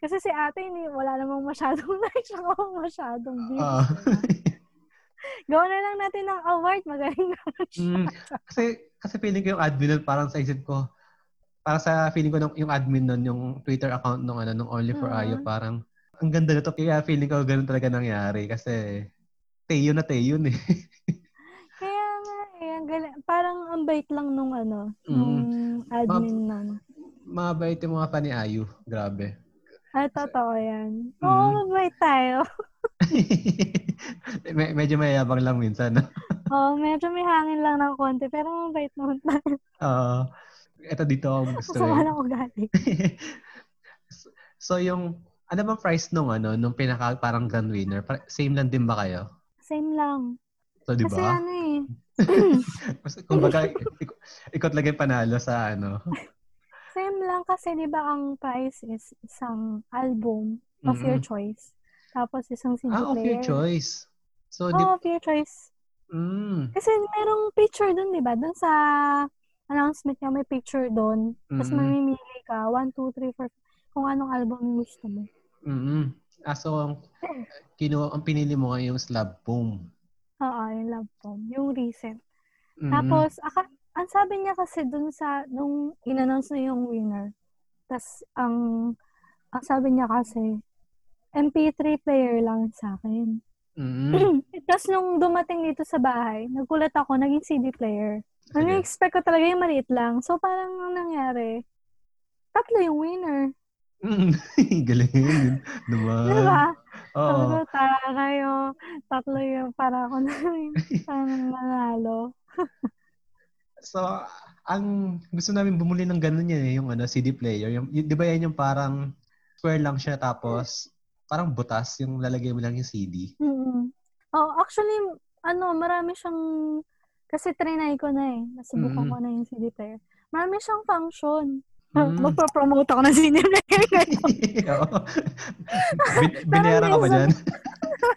B: kasi si ate, hindi, wala namang masyadong (laughs) likes, ako masyadong views.
A: Ah.
B: Gawa na lang natin ng award. Magaling naman siya.
A: Mm, kasi, kasi feeling ko yung admin nun, parang sa isip ko, para sa feeling ko nung, yung admin nun, yung Twitter account nung, ano, nung Only for
B: Oo.
A: Ayo, parang, ang ganda na to. Kaya feeling ko ganun talaga nangyari. Kasi, Teo na Teo yun eh. (laughs)
B: Kaya nga eh, ang galing. Parang ang bait lang nung ano,
A: Mm.
B: nung admin nun.
A: Mabait yung mga pa ni Ayu. Grabe.
B: Ah, totoo yan.
A: Mm.
B: Oo, mabait tayo. (laughs)
A: Me- medyo mayabang lang minsan. no? (laughs)
B: Oo, medyo may hangin lang ng konti, pero mabait naman tayo.
A: Oo. ito dito ako gusto
B: Masama
A: eh.
B: lang ugali. (laughs)
A: so yung ano bang price nung ano nung pinaka parang grand winner? Same lang din ba kayo?
B: Same lang.
A: So di
B: Kasi
A: ba?
B: ano eh,
A: Kasi (laughs) kumbaga ik- ikot lang yung panalo sa ano.
B: same lang kasi di ba ang price is isang album of your
A: Mm-mm.
B: choice. Tapos isang CD
A: Ah, of your
B: player.
A: choice. So di
B: of your choice.
A: mm,
B: Kasi merong picture dun, di ba? Dun sa announcement niya, may picture dun. Tapos
A: Mm-mm.
B: mamimili ka, 1, 2, 3, 4, kung anong album yung gusto mo.
A: mm Ah, so ang kinu ang pinili mo nga yung slab boom.
B: Oo, yung love poem. Yung recent.
A: Mm.
B: Tapos, aka, ang sabi niya kasi dun sa, nung in-announce na yung winner, tas ang, ang sabi niya kasi, MP3 player lang sa akin.
A: Mm. (clears throat)
B: Tapos nung dumating dito sa bahay, nagulat ako, naging CD player. Ano
A: Sige.
B: expect ko talaga yung maliit lang. So, parang ang nangyari, tatlo yung winner.
A: Mm. (laughs) Galing. Naman.
B: Di ba?
A: Oo.
B: Sabi ko, tara kayo, tatlo yung para ako na yung (laughs) parang manalo.
A: So, ang gusto namin bumuli ng ganun yan eh, yung ano, CD player. Yung, y- di ba yan yung parang square lang siya tapos parang butas yung lalagay mo lang yung CD.
B: mm Oh, actually, ano, marami siyang, kasi trinay ko na eh. Nasubukan
A: Mm.
B: ko na yung CD player. Marami siyang function. (laughs)
A: Mm.
B: Magpa-promote ako ng CD player ngayon.
A: Bin- binayaran ka ba dyan?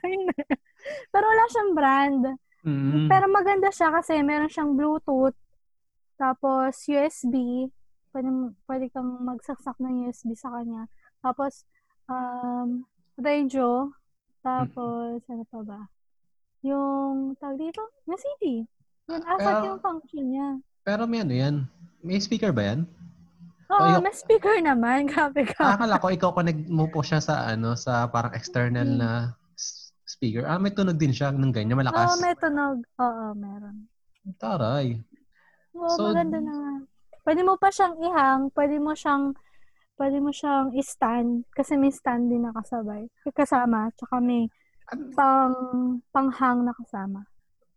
A: (laughs)
B: Pero wala siyang brand.
A: Mm.
B: Pero maganda siya kasi meron siyang Bluetooth, tapos USB, pwede, pwede kang magsaksak ng USB sa kanya. Tapos, um, radio, tapos, ano pa ba? Yung, tawag dito, yung CD. Yun, apat
A: Pero-
B: yung function niya.
A: Pero may ano yan? May speaker ba yan?
B: Oo,
A: yung-
B: may speaker naman. (laughs) Grabe
A: Ah,
B: ka.
A: akala ko ikaw connect mo po siya sa ano, sa parang external
B: Mm.
A: na speaker. Ah, may tunog din siya ng ganyan,
B: Oo,
A: malakas.
B: may tunog. Oo, meron.
A: Taray.
B: Oo,
A: So-
B: maganda naman. Pwede mo pa siyang ihang, pwede mo siyang pwede mo siyang i-stand kasi may stand din na kasabay. Kasama, tsaka may
A: An-
B: pang panghang na kasama.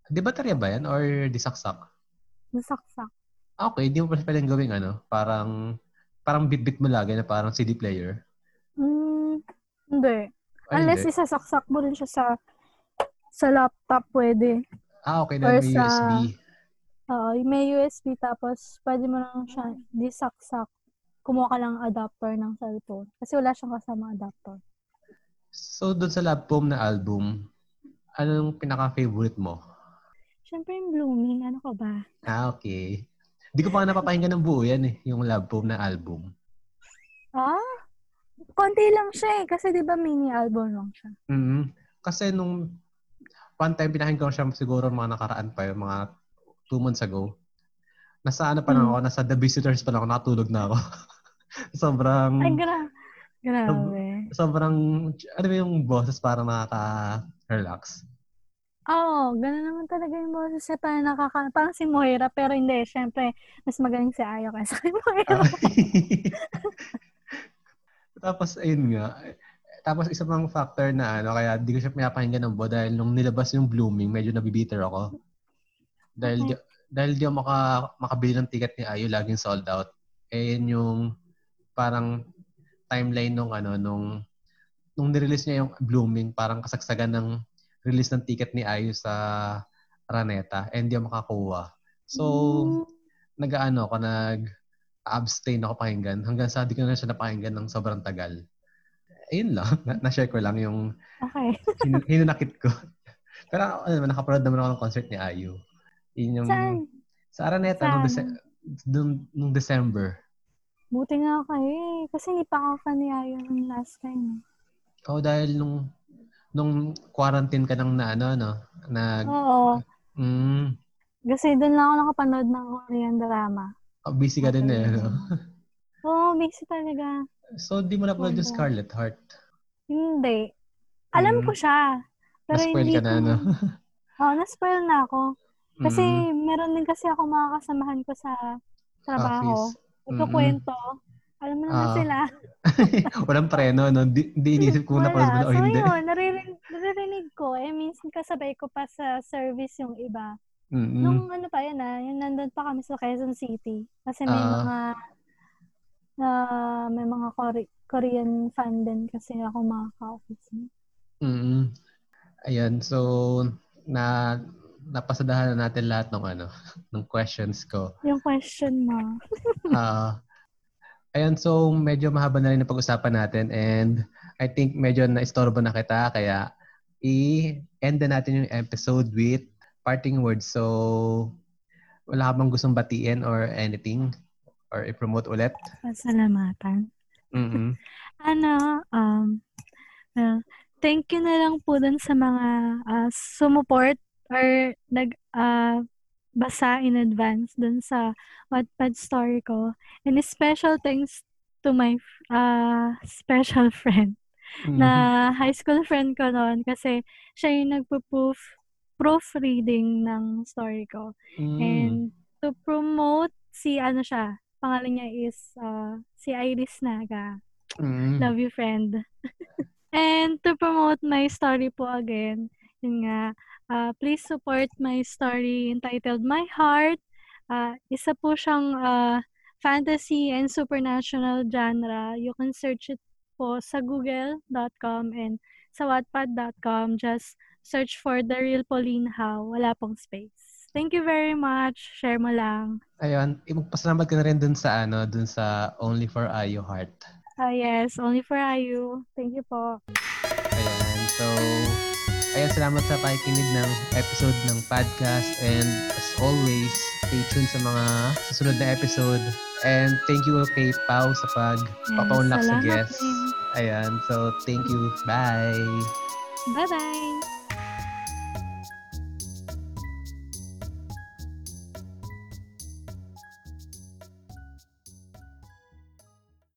A: Di baterya ba yan or di saksak?
B: Nasaksak.
A: Okay, di mo pala pwedeng gawing ano, parang parang bit-bit mo lagi na parang CD player.
B: Hmm, hindi.
A: Ay,
B: Unless
A: hindi.
B: isasaksak mo rin siya sa sa laptop, pwede.
A: Ah, okay,
B: or
A: may
B: sa-
A: USB.
B: Oo, may USB tapos pwede mo lang siya disaksak. Kumuha ka lang adapter ng cellphone. Kasi wala siyang kasama adapter.
A: So, doon sa Lab Foam na album, anong pinaka-favorite mo?
B: Siyempre yung blooming, ano ka ba?
A: Ah, okay. Hindi ko pa nga napapakinggan ng buo yan eh, yung Lab Foam na album.
B: Ah? Konti lang siya eh. Kasi di ba mini album lang siya.
A: mm Kasi nung one time pinakinggan ko siya siguro mga nakaraan pa yung mga two months ago. Nasa ano pa lang
B: Hmm.
A: ako, nasa The Visitors pa lang ako, natulog na ako. (laughs) sobrang,
B: Ay, gra- grabe.
A: sobrang, ano yung boses parang nakaka-relax.
B: Oo, oh, gano'n naman talaga yung boses niya. Parang, nakaka, parang si Moira, pero hindi. Siyempre, mas magaling si Ayo kaysa kay Moira. (laughs)
A: Tapos, ayun nga. Tapos, isa pang factor na ano, kaya di ko siya pinapakinggan ng buo dahil nung nilabas yung Blooming, medyo nabibiter ako. Dahil, di, dahil di ako maka, makabili ng ticket ni Ayo, laging sold out. Eh, yun yung parang timeline nung ano, nung nung nirelease niya yung Blooming, parang kasagsagan ng release ng ticket ni Ayo sa Araneta, eh, hindi ako makakuha. So, nag-ano ako, nag-abstain ako pakinggan hanggang sa di ko na siya napakinggan ng sobrang tagal. Ayun lang. (laughs) Na- Na-share ko lang yung
B: okay. (laughs)
A: hin- hinunakit ko. (laughs) Pero ano naman, nakapanood naman ako ng concert ni Ayu. Yun yung,
B: Saan?
A: Sa Araneta, nung,
B: Saan?
A: Dece- nung, nung December.
B: Buti nga kayo eh. Kasi hindi pa ako fan ni nung last time.
A: Oh, dahil nung nung quarantine ka nang na ano, ano, Nag,
B: Oo.
A: mm,
B: Kasi doon lang ako nakapanood ng Korean drama.
A: oh, busy ka din eh, no?
B: Oo, busy talaga.
A: So, di mo napanood yung. Scarlet Heart.
B: Hindi. Alam
A: Mm.
B: ko siya. Pero
A: Na-spoil
B: hindi
A: ka na,
B: ko-
A: no?
B: Oo, na-spoil na ako. Kasi
A: Mm,
B: meron din kasi ako mga kasamahan ko sa trabaho.
A: office.
B: Nagkukwento. Alam mo naman
A: Ah.
B: sila. (laughs)
A: Walang preno, no? Di, di inisip ko na
B: Wala.
A: o
B: So
A: hindi.
B: yun, naririnig, naririnig ko. Eh, minsan kasabay ko pa sa service yung iba.
A: Mm-mm.
B: Nung ano pa yun ah, yung nandun pa kami sa Quezon City. Kasi may
A: Ah.
B: mga na may mga Kore- Korean fan din kasi ako mga ka-office.
A: Mm. Ayan, so na napasadahan na natin lahat ng ano, (laughs) ng questions ko.
B: Yung question mo.
A: Ah. Ayan, so medyo mahaba na rin ang pag-usapan natin and I think medyo na-istorbo na kita kaya i-end na natin yung episode with parting words. So wala ka bang gustong batiin or anything or i-promote ulit?
B: Pasalamatan.
A: Mm-mm. (laughs)
B: Ano, um, well, thank you na lang po dun sa mga ah, sumuport or nag ah, basa in advance dun sa Wattpad story ko. And special thanks to my uh, (laughs) special friend na high school friend ko noon kasi siya yung nagpo-proof proofreading ng story ko.
A: Mm.
B: And to promote si ano siya, pangalan niya is uh, si Iris Naga.
A: Mm.
B: Love you, friend. (laughs) And to promote my story po again, yun nga, uh, please support my story entitled My Heart. Uh, isa po siyang uh, fantasy and supernatural genre. You can search it po sa google.com and sa wattpad.com. Just search for The Real Pauline How. Wala pong space. Thank you very much. Share mo lang.
A: Ayun, magpasalamat ka na rin dun sa ano, dun sa Only for Ayo Heart.
B: Ah, yes, only for IU. Thank you po.
A: Ayan. So, ayan, salamat sa pakikinig ng episode ng podcast. And as always, stay tuned sa mga susunod na episode. And thank you kay Pau sa pag papaunlak sa
B: din.
A: Ayan. So, thank you. Bye!
B: Bye-bye!